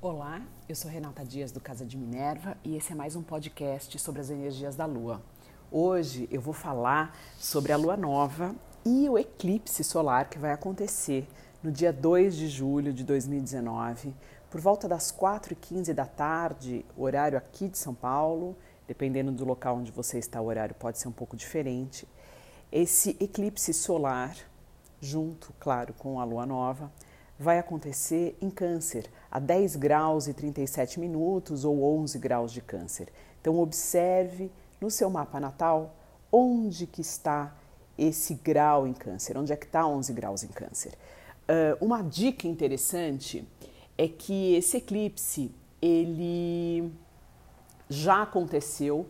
Olá, eu sou Renata Dias do Casa de Minerva e esse é mais um podcast sobre as energias da Lua. Hoje eu vou falar sobre a Lua Nova e o eclipse solar que vai acontecer no dia 2 de julho de 2019, por volta das 4h15 da tarde, horário aqui de São Paulo, dependendo do local onde você está, o horário pode ser um pouco diferente. Esse eclipse solar, junto, claro, com a Lua Nova, vai acontecer em Câncer, a 10 graus e 37 minutos ou 11 graus de Câncer. Então observe no seu mapa natal onde que está esse grau em Câncer, onde é que está 11 graus em Câncer. Uh, uma dica interessante é que esse eclipse ele já aconteceu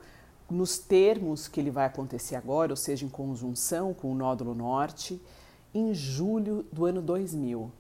nos termos que ele vai acontecer agora, ou seja, em conjunção com o nódulo norte, em julho do ano 2000.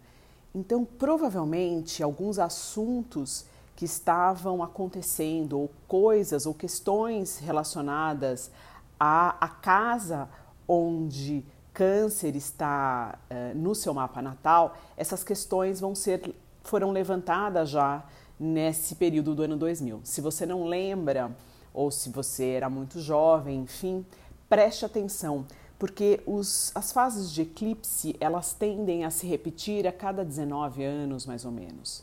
Então, provavelmente, alguns assuntos que estavam acontecendo, ou coisas ou questões relacionadas à, à casa onde câncer está uh, no seu mapa natal, essas questões vão ser foram levantadas já nesse período do ano 2000. Se você não lembra ou se você era muito jovem, enfim, preste atenção, porque os, as fases de eclipse elas tendem a se repetir a cada 19 anos, mais ou menos.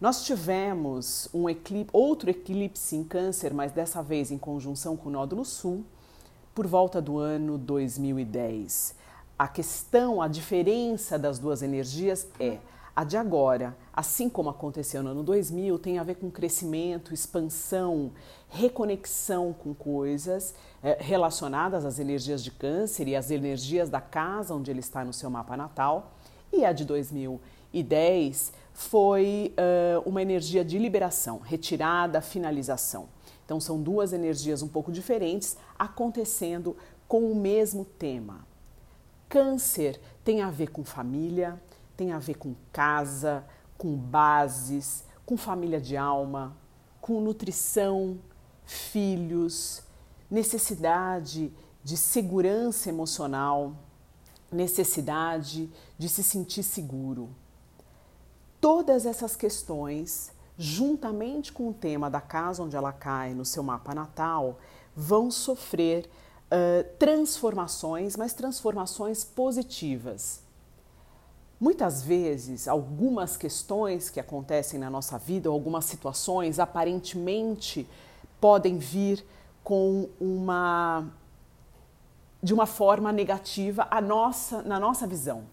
Nós tivemos um eclipse, outro eclipse em Câncer, mas dessa vez em conjunção com o Nódulo Sul, por volta do ano 2010. A questão, a diferença das duas energias é a de agora, assim como aconteceu no ano 2000, tem a ver com crescimento, expansão, reconexão com coisas eh, relacionadas às energias de câncer e às energias da casa onde ele está no seu mapa natal. E a de 2010 foi uh, uma energia de liberação, retirada, finalização. Então são duas energias um pouco diferentes acontecendo com o mesmo tema. Câncer tem a ver com família, tem a ver com casa, com bases, com família de alma, com nutrição, filhos, necessidade de segurança emocional, necessidade de se sentir seguro. Todas essas questões, juntamente com o tema da casa onde ela cai no seu mapa natal, vão sofrer uh, transformações, mas transformações positivas Muitas vezes, algumas questões que acontecem na nossa vida, ou algumas situações, aparentemente podem vir com uma de uma forma negativa a nossa, na nossa visão.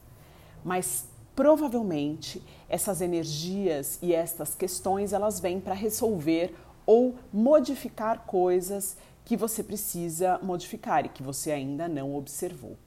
Mas provavelmente essas energias e estas questões elas vêm para resolver ou modificar coisas que você precisa modificar e que você ainda não observou.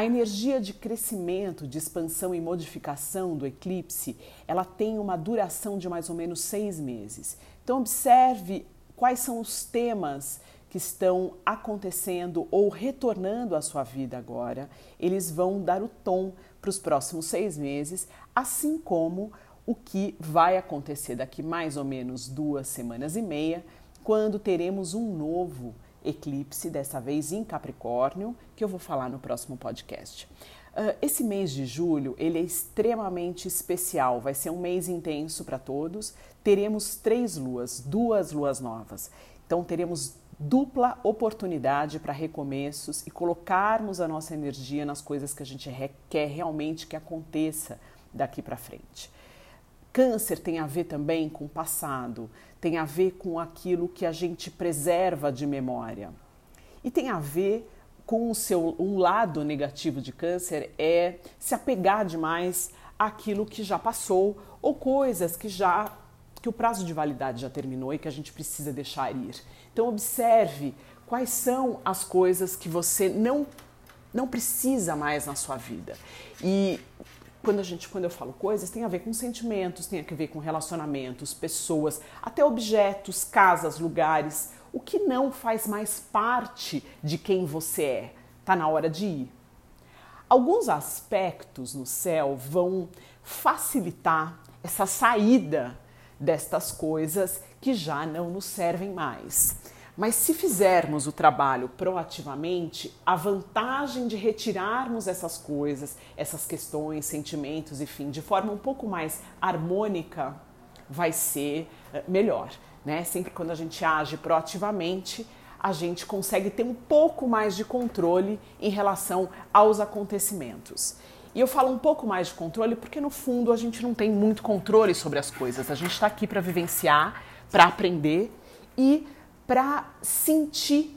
A energia de crescimento, de expansão e modificação do eclipse, ela tem uma duração de mais ou menos seis meses. Então observe quais são os temas que estão acontecendo ou retornando à sua vida agora. Eles vão dar o tom para os próximos seis meses, assim como o que vai acontecer daqui mais ou menos duas semanas e meia, quando teremos um novo eclipse, dessa vez em Capricórnio, que eu vou falar no próximo podcast. Uh, esse mês de julho ele é extremamente especial, vai ser um mês intenso para todos. Teremos três luas, duas luas novas. Então teremos dupla oportunidade para recomeços e colocarmos a nossa energia nas coisas que a gente quer realmente que aconteça daqui para frente. Câncer tem a ver também com o passado, tem a ver com aquilo que a gente preserva de memória. E tem a ver com o seu um lado negativo de câncer é se apegar demais àquilo que já passou ou coisas que já que o prazo de validade já terminou e que a gente precisa deixar ir. Então observe quais são as coisas que você não não precisa mais na sua vida. E quando a gente, quando eu falo coisas, tem a ver com sentimentos, tem a ver com relacionamentos, pessoas, até objetos, casas, lugares, o que não faz mais parte de quem você é. Tá na hora de ir. Alguns aspectos no céu vão facilitar essa saída destas coisas que já não nos servem mais. Mas se fizermos o trabalho proativamente, a vantagem de retirarmos essas coisas, essas questões, sentimentos, enfim, de forma um pouco mais harmônica, vai ser uh, melhor. Né? Sempre quando a gente age proativamente, a gente consegue ter um pouco mais de controle em relação aos acontecimentos. E eu falo um pouco mais de controle porque, no fundo, a gente não tem muito controle sobre as coisas. A gente está aqui para vivenciar, para aprender e para sentir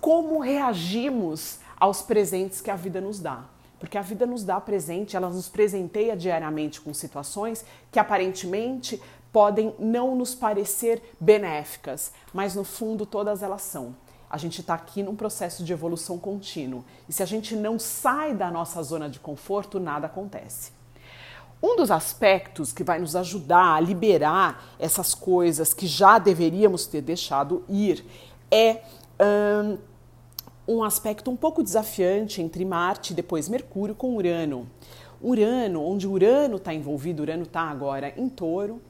como reagimos aos presentes que a vida nos dá. Porque a vida nos dá presente, ela nos presenteia diariamente com situações que aparentemente podem não nos parecer benéficas, mas no fundo todas elas são. A gente está aqui num processo de evolução contínuo e se a gente não sai da nossa zona de conforto, nada acontece. Um dos aspectos que vai nos ajudar a liberar essas coisas que já deveríamos ter deixado ir é um, um aspecto um pouco desafiante entre Marte e depois Mercúrio com Urano. Urano, onde Urano está envolvido, Urano está agora em touro,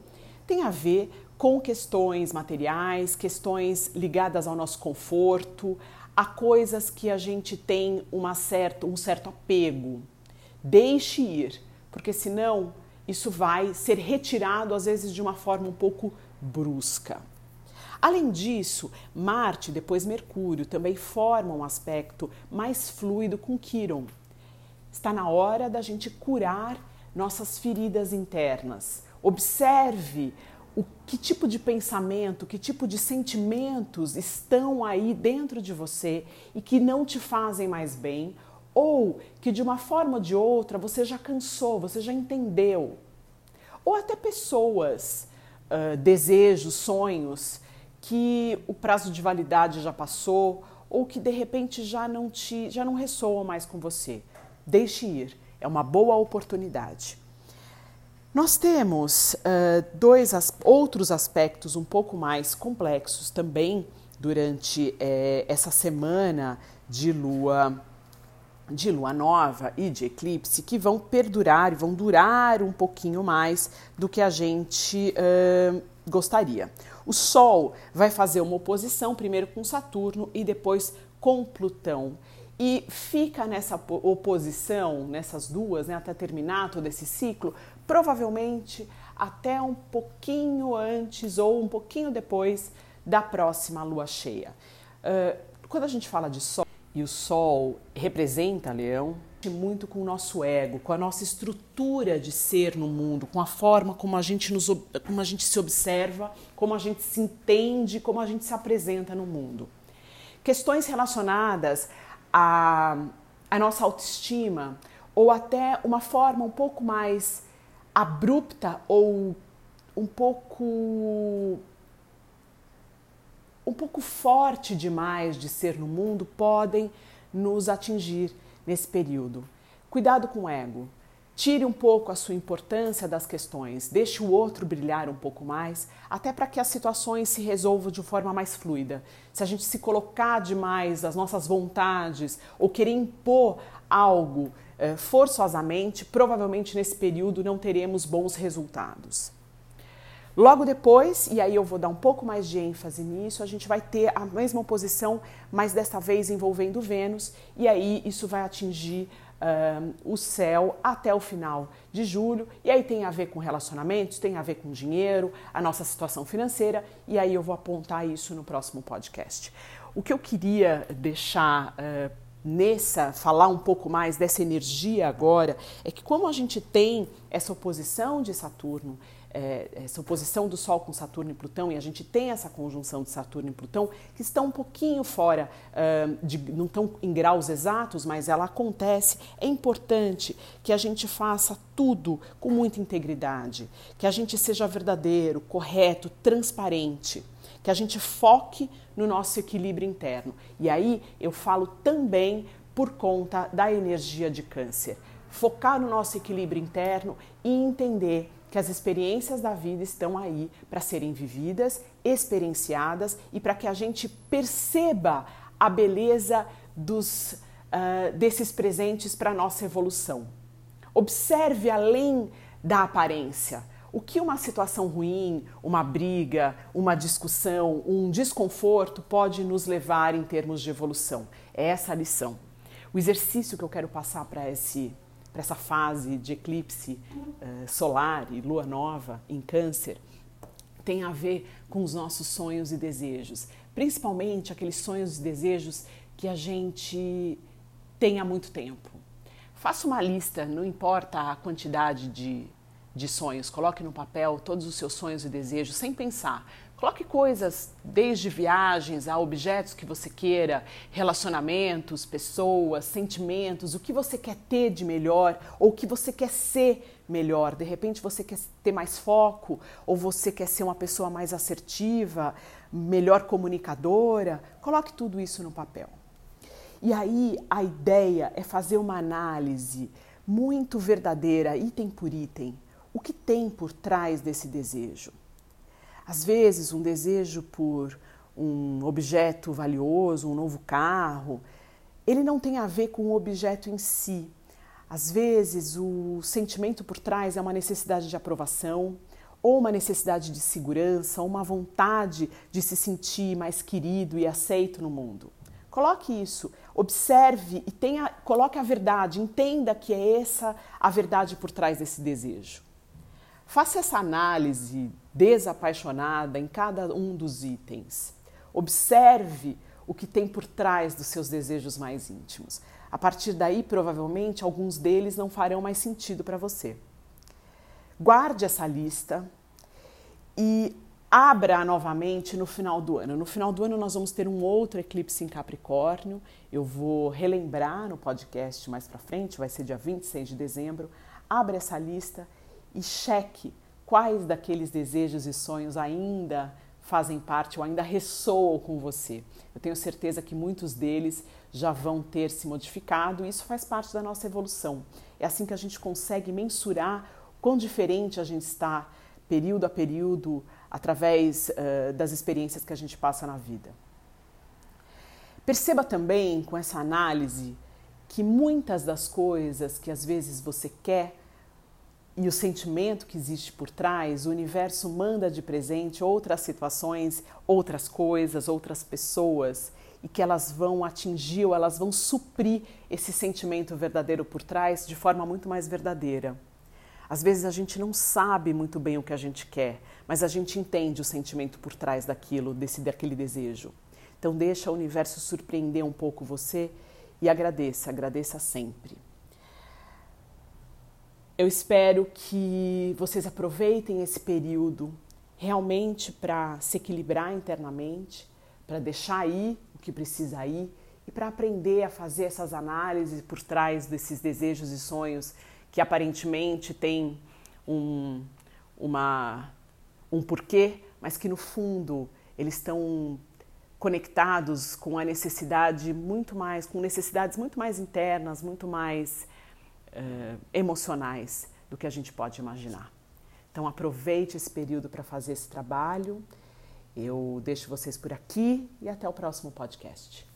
tem a ver com questões materiais, questões ligadas ao nosso conforto, a coisas que a gente tem uma certa, um certo apego. Deixe ir, porque senão isso vai ser retirado às vezes de uma forma um pouco brusca. Além disso, Marte, depois Mercúrio, também formam um aspecto mais fluido com Quiron. Está na hora da gente curar nossas feridas internas. Observe o que tipo de pensamento, que tipo de sentimentos estão aí dentro de você e que não te fazem mais bem, ou que de uma forma ou de outra você já cansou, você já entendeu. Ou até pessoas, uh, desejos, sonhos que o prazo de validade já passou ou que de repente já não te já não ressoam mais com você. Deixe ir, é uma boa oportunidade. Nós temos uh, dois as, outros aspectos um pouco mais complexos também durante eh, essa semana de lua de lua nova e de eclipse que vão perdurar e vão durar um pouquinho mais do que a gente uh, gostaria. O Sol vai fazer uma oposição primeiro com Saturno e depois com Plutão e fica nessa oposição, nessas duas, né, até terminar todo esse ciclo, provavelmente até um pouquinho antes ou um pouquinho depois da próxima lua cheia. Uh, quando a gente fala de Sol, e o Sol representa Leão, muito com o nosso ego, com a nossa estrutura de ser no mundo, com a forma como a gente, nos, como a gente se observa, como a gente se entende, como a gente se apresenta no mundo. Questões relacionadas à, à nossa autoestima, ou até uma forma um pouco mais abrupta ou um pouco um pouco forte demais de ser no mundo podem nos atingir nesse período. Cuidado com o ego. Tire um pouco a sua importância das questões, deixe o outro brilhar um pouco mais, até para que as situações se resolvam de forma mais fluida. Se a gente se colocar demais as nossas vontades ou querer impor algo eh, forçosamente, provavelmente nesse período não teremos bons resultados. Logo depois, e aí eu vou dar um pouco mais de ênfase nisso, a gente vai ter a mesma oposição, mas desta vez envolvendo Vênus, e aí isso vai atingir o céu até o final de julho, e aí tem a ver com relacionamentos, tem a ver com dinheiro, a nossa situação financeira, e aí eu vou apontar isso no próximo podcast. O que eu queria deixar. Uh, nessa falar um pouco mais dessa energia agora é que como a gente tem essa oposição de Saturno, é, essa oposição do Sol com Saturno e Plutão e a gente tem essa conjunção de Saturno e Plutão que estão um pouquinho fora, uh, de, não estão em graus exatos, mas ela acontece. É importante que a gente faça tudo com muita integridade, que a gente seja verdadeiro, correto, transparente que a gente foque no nosso equilíbrio interno. E aí eu falo também por conta da energia de Câncer. Focar no nosso equilíbrio interno e entender que as experiências da vida estão aí para serem vividas, experienciadas e para que a gente perceba a beleza dos, uh, desses presentes para nossa evolução. Observe além da aparência o que uma situação ruim, uma briga, uma discussão, um desconforto pode nos levar em termos de evolução. É essa a lição. O exercício que eu quero passar para essa fase de eclipse uh, solar e lua nova em Câncer tem a ver com os nossos sonhos e desejos, principalmente aqueles sonhos e desejos que a gente tem há muito tempo. Faça uma lista, não importa a quantidade de, de sonhos, coloque no papel todos os seus sonhos e desejos sem pensar. Coloque coisas, desde viagens a objetos que você queira, relacionamentos, pessoas, sentimentos, o que você quer ter de melhor ou o que você quer ser melhor. De repente você quer ter mais foco ou você quer ser uma pessoa mais assertiva, melhor comunicadora. Coloque tudo isso no papel. E aí a ideia é fazer uma análise muito verdadeira, item por item. O que tem por trás desse desejo? Às vezes, um desejo por um objeto valioso, um novo carro, ele não tem a ver com o objeto em si. Às vezes, o sentimento por trás é uma necessidade de aprovação, ou uma necessidade de segurança, ou uma vontade de se sentir mais querido e aceito no mundo. Coloque isso, observe e tenha, coloque a verdade, entenda que é essa a verdade por trás desse desejo. Faça essa análise desapaixonada em cada um dos itens. Observe o que tem por trás dos seus desejos mais íntimos. A partir daí, provavelmente, alguns deles não farão mais sentido para você. Guarde essa lista e abra novamente no final do ano. No final do ano, nós vamos ter um outro eclipse em Capricórnio. Eu vou relembrar no podcast mais para frente, vai ser dia 26 de dezembro. Abra essa lista e cheque quais daqueles desejos e sonhos ainda fazem parte ou ainda ressoam com você. Eu tenho certeza que muitos deles já vão ter se modificado e isso faz parte da nossa evolução. É assim que a gente consegue mensurar quão diferente a gente está período a período através uh, das experiências que a gente passa na vida. Perceba também com essa análise que muitas das coisas que às vezes você quer e o sentimento que existe por trás, o universo manda de presente outras situações, outras coisas, outras pessoas e que elas vão atingir ou elas vão suprir esse sentimento verdadeiro por trás de forma muito mais verdadeira. Às vezes a gente não sabe muito bem o que a gente quer, mas a gente entende o sentimento por trás daquilo, desse daquele desejo. Então deixa o universo surpreender um pouco você e agradeça, agradeça sempre. Eu espero que vocês aproveitem esse período realmente para se equilibrar internamente, para deixar ir o que precisa ir e para aprender a fazer essas análises por trás desses desejos e sonhos que aparentemente têm um, uma, um porquê, mas que no fundo eles estão conectados com a necessidade muito mais, com necessidades muito mais internas, muito mais uh, emocionais do que a gente pode imaginar. Então aproveite esse período para fazer esse trabalho. Eu deixo vocês por aqui e até o próximo podcast.